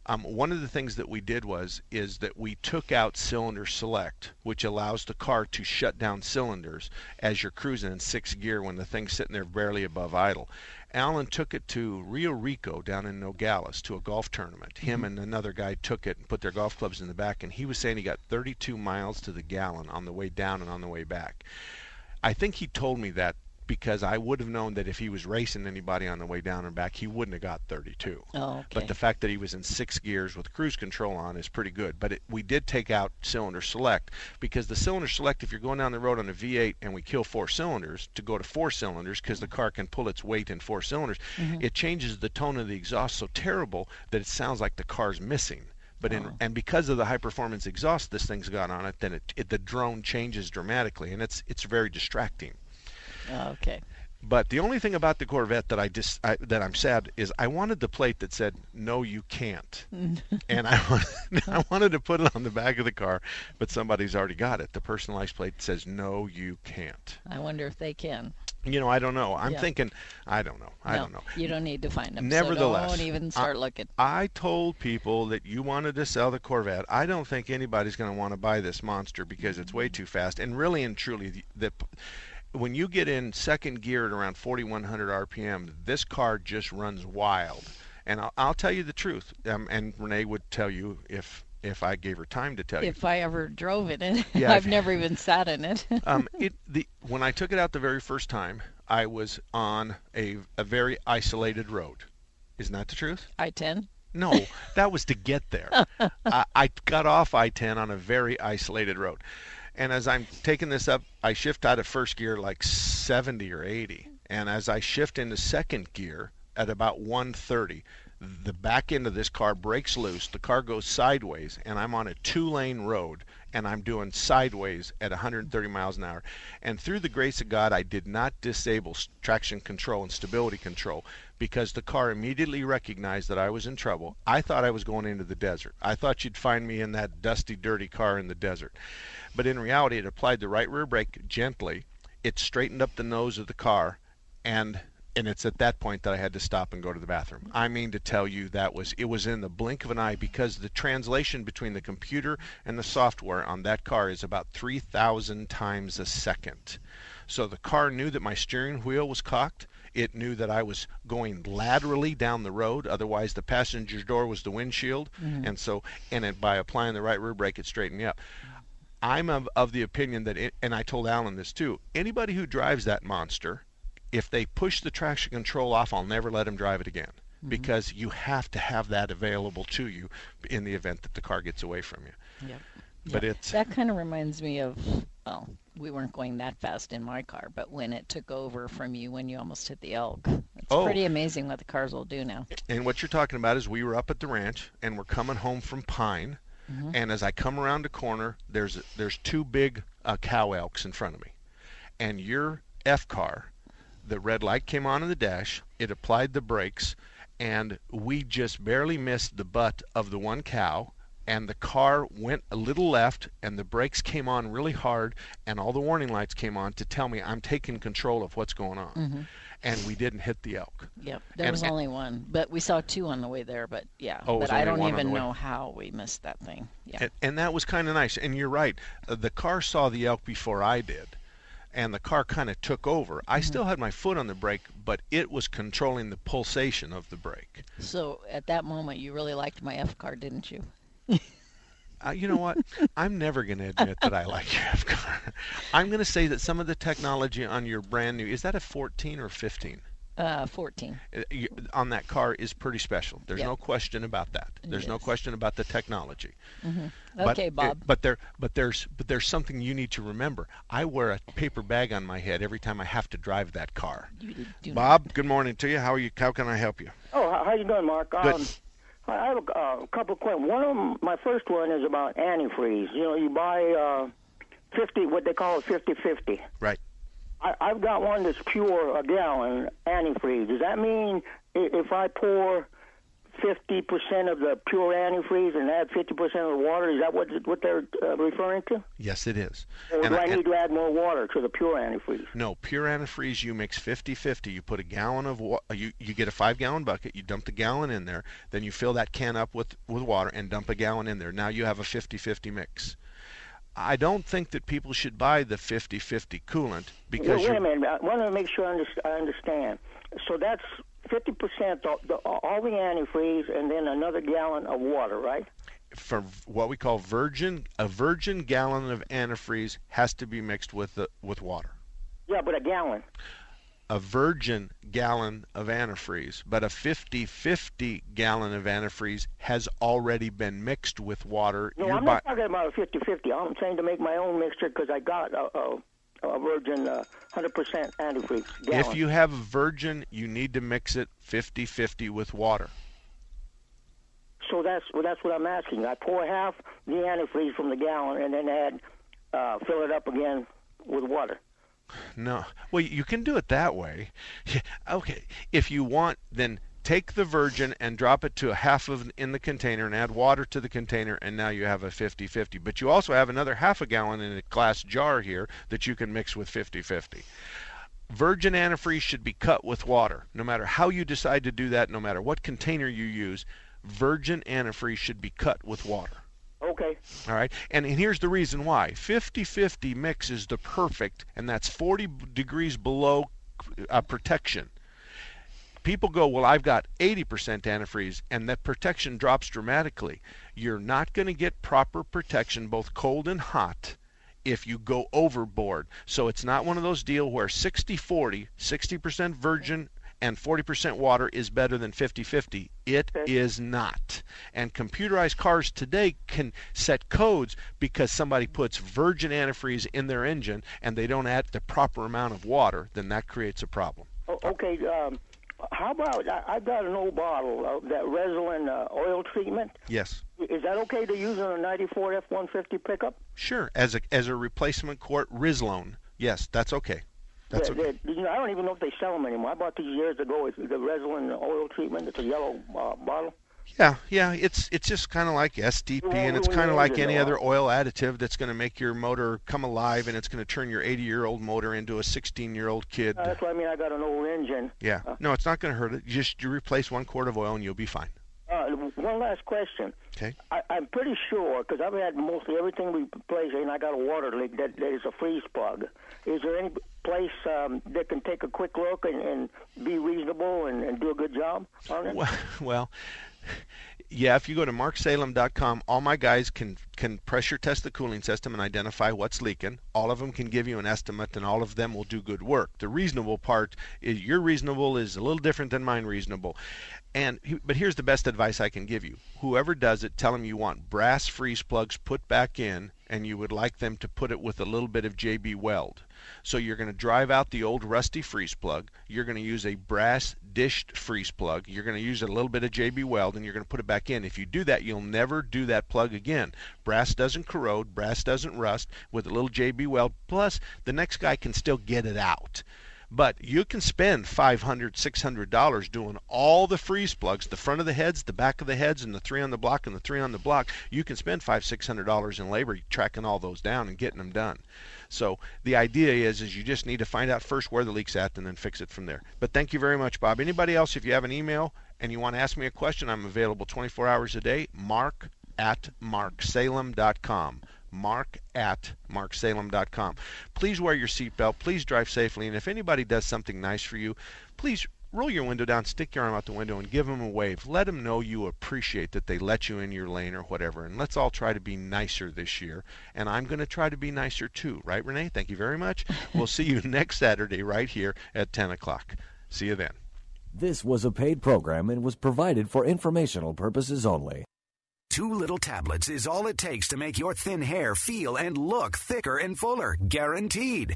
Um, one of the things that we did was is that we took out cylinder select, which allows the car to shut down cylinders as you're cruising in sixth gear when the thing's sitting there barely above idle. Alan took it to Rio Rico down in Nogales to a golf tournament. Him and another guy took it and put their golf clubs in the back, and he was saying he got 32 miles to the gallon on the way down and on the way back. I think he told me that because I would have known that if he was racing anybody on the way down and back, he wouldn't have got 32. Oh, okay. But the fact that he was in six gears with cruise control on is pretty good. But it, we did take out cylinder select because the cylinder select, if you're going down the road on a V8 and we kill four cylinders to go to four cylinders because the car can pull its weight in four cylinders, Mhm. it changes the tone of the exhaust so terrible that it sounds like the car's missing. But in, Oh. and because of the high performance exhaust this thing's got on it, then it, it the drone changes dramatically and it's it's very distracting. Oh, okay. But the only thing about the Corvette that I just I, that I'm sad is I wanted the plate that said "No, you can't," and I wanted, I wanted to put it on the back of the car, but somebody's already got it. The personalized plate says "No, you can't." I wonder if they can. You know, I don't know. I'm Yeah. thinking, I don't know. I No, don't know. You don't need to find them. Nevertheless, so don't even start looking. I told people that you wanted to sell the Corvette. I don't think anybody's going to want to buy this monster because it's way mm. too fast. And really and truly, the, the when you get in second gear at around 4100 RPM, this car just runs wild. And I'll, I'll tell you the truth. Um, and Renee would tell you if if I gave her time to tell you. If I ever drove in it, Yeah, I've never even sat in it. um, it the when I took it out the very first time, I was on a a very isolated road. Isn't that the truth? I-10. No, that was to get there. I, I got off I-10 on a very isolated road, and as I'm taking this up, I shift out of first gear like 70 or 80, and as I shift into second gear at about 130, the back end of this car breaks loose. The car goes sideways, and I'm on a two-lane road, and I'm doing sideways at 130 miles an hour. And through the grace of God, I did not disable traction control and stability control because the car immediately recognized that I was in trouble. I thought I was going into the desert. I thought you'd find me in that dusty, dirty car in the desert. But in reality, it applied the right rear brake gently. It straightened up the nose of the car, and and it's at that point that I had to stop and go to the bathroom. I mean to tell you that was it was in the blink of an eye because the translation between the computer and the software on that car is about 3000 times a second. So the car knew that my steering wheel was cocked. It knew that I was going laterally down the road. Otherwise, the passenger door was the windshield, Mhm. and so and it, by applying the right rear brake, it straightened me up. I'm of, of the opinion that, it, and I told Alan this too. Anybody who drives that monster, if they push the traction control off, I'll never let them drive it again Mhm. because you have to have that available to you in the event that the car gets away from you. Yep. But Yeah. it's that kind of reminds me of well, we weren't going that fast in my car, but when it took over from you when you almost hit the elk. It's Oh. pretty amazing what the cars will do now. And what you're talking about is we were up at the ranch and we're coming home from Pine, Mhm. and as I come around the corner, there's there's two big uh, cow elks in front of me, and your F car, the red light came on in the dash, it applied the brakes, and we just barely missed the butt of the one cow. And the car went a little left, and the brakes came on really hard, and all the warning lights came on to tell me I'm taking control of what's going on. Mhm. And we didn't hit the elk. Yep, there And- was only one, but we saw two on the way there. But yeah, Oh, but I don't even know how we missed that thing. Yeah. And, and that was kind of nice. And you're right. Uh, the car saw the elk before I did. And the car kind of took over. I still had my foot on the brake, but it was controlling the pulsation of the brake. So at that moment, you really liked my F car, didn't you? Uh, you know what? I'm never going to admit that I like your F car. I'm going to say that some of the technology on your brand new is that a 14 or 15? Uh, 14. Uh, you- on that car is pretty special. There's Yep. no question about that. There's no question about the technology. Mhm. But Okay, it- Bob. but there, but there's, but there's something you need to remember. I wear a paper bag on my head every time I have to drive that car. You do Bob, good morning to you. How are you? How can I help you? Oh, how how you doing, Mark? Good. Um, I have a uh, couple of questions. One of them, my first one is about antifreeze. You know, you buy uh, 50, what they call 50-50. Right. I, I've got one that's pure, a gallon antifreeze. Does that mean if I pour 50% of the pure antifreeze and add 50% of the water, is that what what they're uh, referring to? Yes, it is. Or And do I- I need to add more water to the pure antifreeze? No, pure antifreeze you mix 50-50. You put a gallon of wa- you you get a 5-gallon bucket, you dump the gallon in there, then you fill that can up with with water and dump a gallon in there. Now you have a 50-50 mix. I don't think that people should buy the 50-50 coolant because wait a minute. I want to make sure I understand. So that's 50% of all the antifreeze and then another gallon of water, right? for what we call virgin a virgin gallon of antifreeze has to be mixed with the with water. Yeah, but a gallon. A virgin gallon of antifreeze, but a 50-50 gallon of antifreeze has already been mixed with water. No, I'm not talking about a 50-50. I'm saying to make my own mixture because I got a, a, a virgin uh, 100% antifreeze gallon. if you have a virgin, you need to mix it 50-50 with water. So that's well, that's what I'm asking. I pour half the antifreeze from the gallon and then add, uh, fill it up again with water. No. Well, you can do it that way. Okay. If you want, then take the virgin and drop it to a half of in the container and add water to the container, and now you have a 50-50. But you also have another half a gallon in a glass jar here that you can mix with 50-50. Virgin antifreeze should be cut with water. No matter how you decide to do that, no matter what container you use, virgin antifreeze should be cut with water. Okay. All right. And, and here's the reason why 50 50 mix is the perfect, and that's 40 degrees below uh, protection. People go, Well, I've got 80% antifreeze, and that protection drops dramatically. You're not going to get proper protection, both cold and hot, if you go overboard. So it's not one of those deal where 60 40, 60% virgin and 40% water is better than 50-50. It is not. And computerized cars today can set codes because somebody puts virgin antifreeze in their engine and they don't add the proper amount of water, then that creates a problem. O- okay. Um, how about I, I've got an old bottle of that Resolin uh, oil treatment. Yes. Is that okay to use on a 94 F-150 pickup? Sure. As a as a replacement quart Rislone. Yes, that's okay. That's Yeah, okay. you know, I don't even know if they sell them anymore. I bought these years ago. It's the Resolin oil treatment. It's a yellow uh, bottle. Yeah, yeah, it's it's just kind of like STP, and it's kind of like any other oil additive that's going to make your motor come alive, and it's going to turn your 80-year-old motor into a 16-year-old kid. Uh, that's what I mean. I got an old engine. Yeah, Uh, no, it's not going to hurt it. You just you replace one quart of oil, and you'll be fine. Uh, one last question. Okay. I, I'm pretty sure because I've had mostly everything replaced, and I got a water leak that, that is a freeze plug. Is there any place um, that can take a quick look and, and be reasonable and, and do a good job on it? Well, well, yeah, if you go to marksalem.com, all my guys can can pressure test the cooling system and identify what's leaking. All of them can give you an estimate, and all of them will do good work. The reasonable part is your reasonable is a little different than mine reasonable. And but here's the best advice I can give you. Whoever does it, tell them you want brass freeze plugs put back in, and you would like them to put it with a little bit of JB Weld. So you're going to drive out the old rusty freeze plug. You're going to use a brass dished freeze plug. You're going to use a little bit of JB Weld and you're going to put it back in. If you do that, you'll never do that plug again. Brass doesn't corrode, brass doesn't rust with a little JB Weld. Plus, the next guy can still get it out. But you can spend $500, $600 doing all the freeze plugs, the front of the heads, the back of the heads, and the three on the block and the three on the block. You can spend five, $600 in labor tracking all those down and getting them done. So the idea is, is you just need to find out first where the leak's at and then fix it from there. But thank you very much, Bob. Anybody else, if you have an email and you want to ask me a question, I'm available 24 hours a day. Mark at marksalem.com mark at marksalem.com. Please wear your seatbelt. Please drive safely. And if anybody does something nice for you, please roll your window down, stick your arm out the window, and give them a wave. Let them know you appreciate that they let you in your lane or whatever. And let's all try to be nicer this year. And I'm going to try to be nicer too. Right, Renee? Thank you very much. we'll see you next Saturday right here at 10 o'clock. See you then. This was a paid program and was provided for informational purposes only. Two little tablets is all it takes to make your thin hair feel and look thicker and fuller. Guaranteed.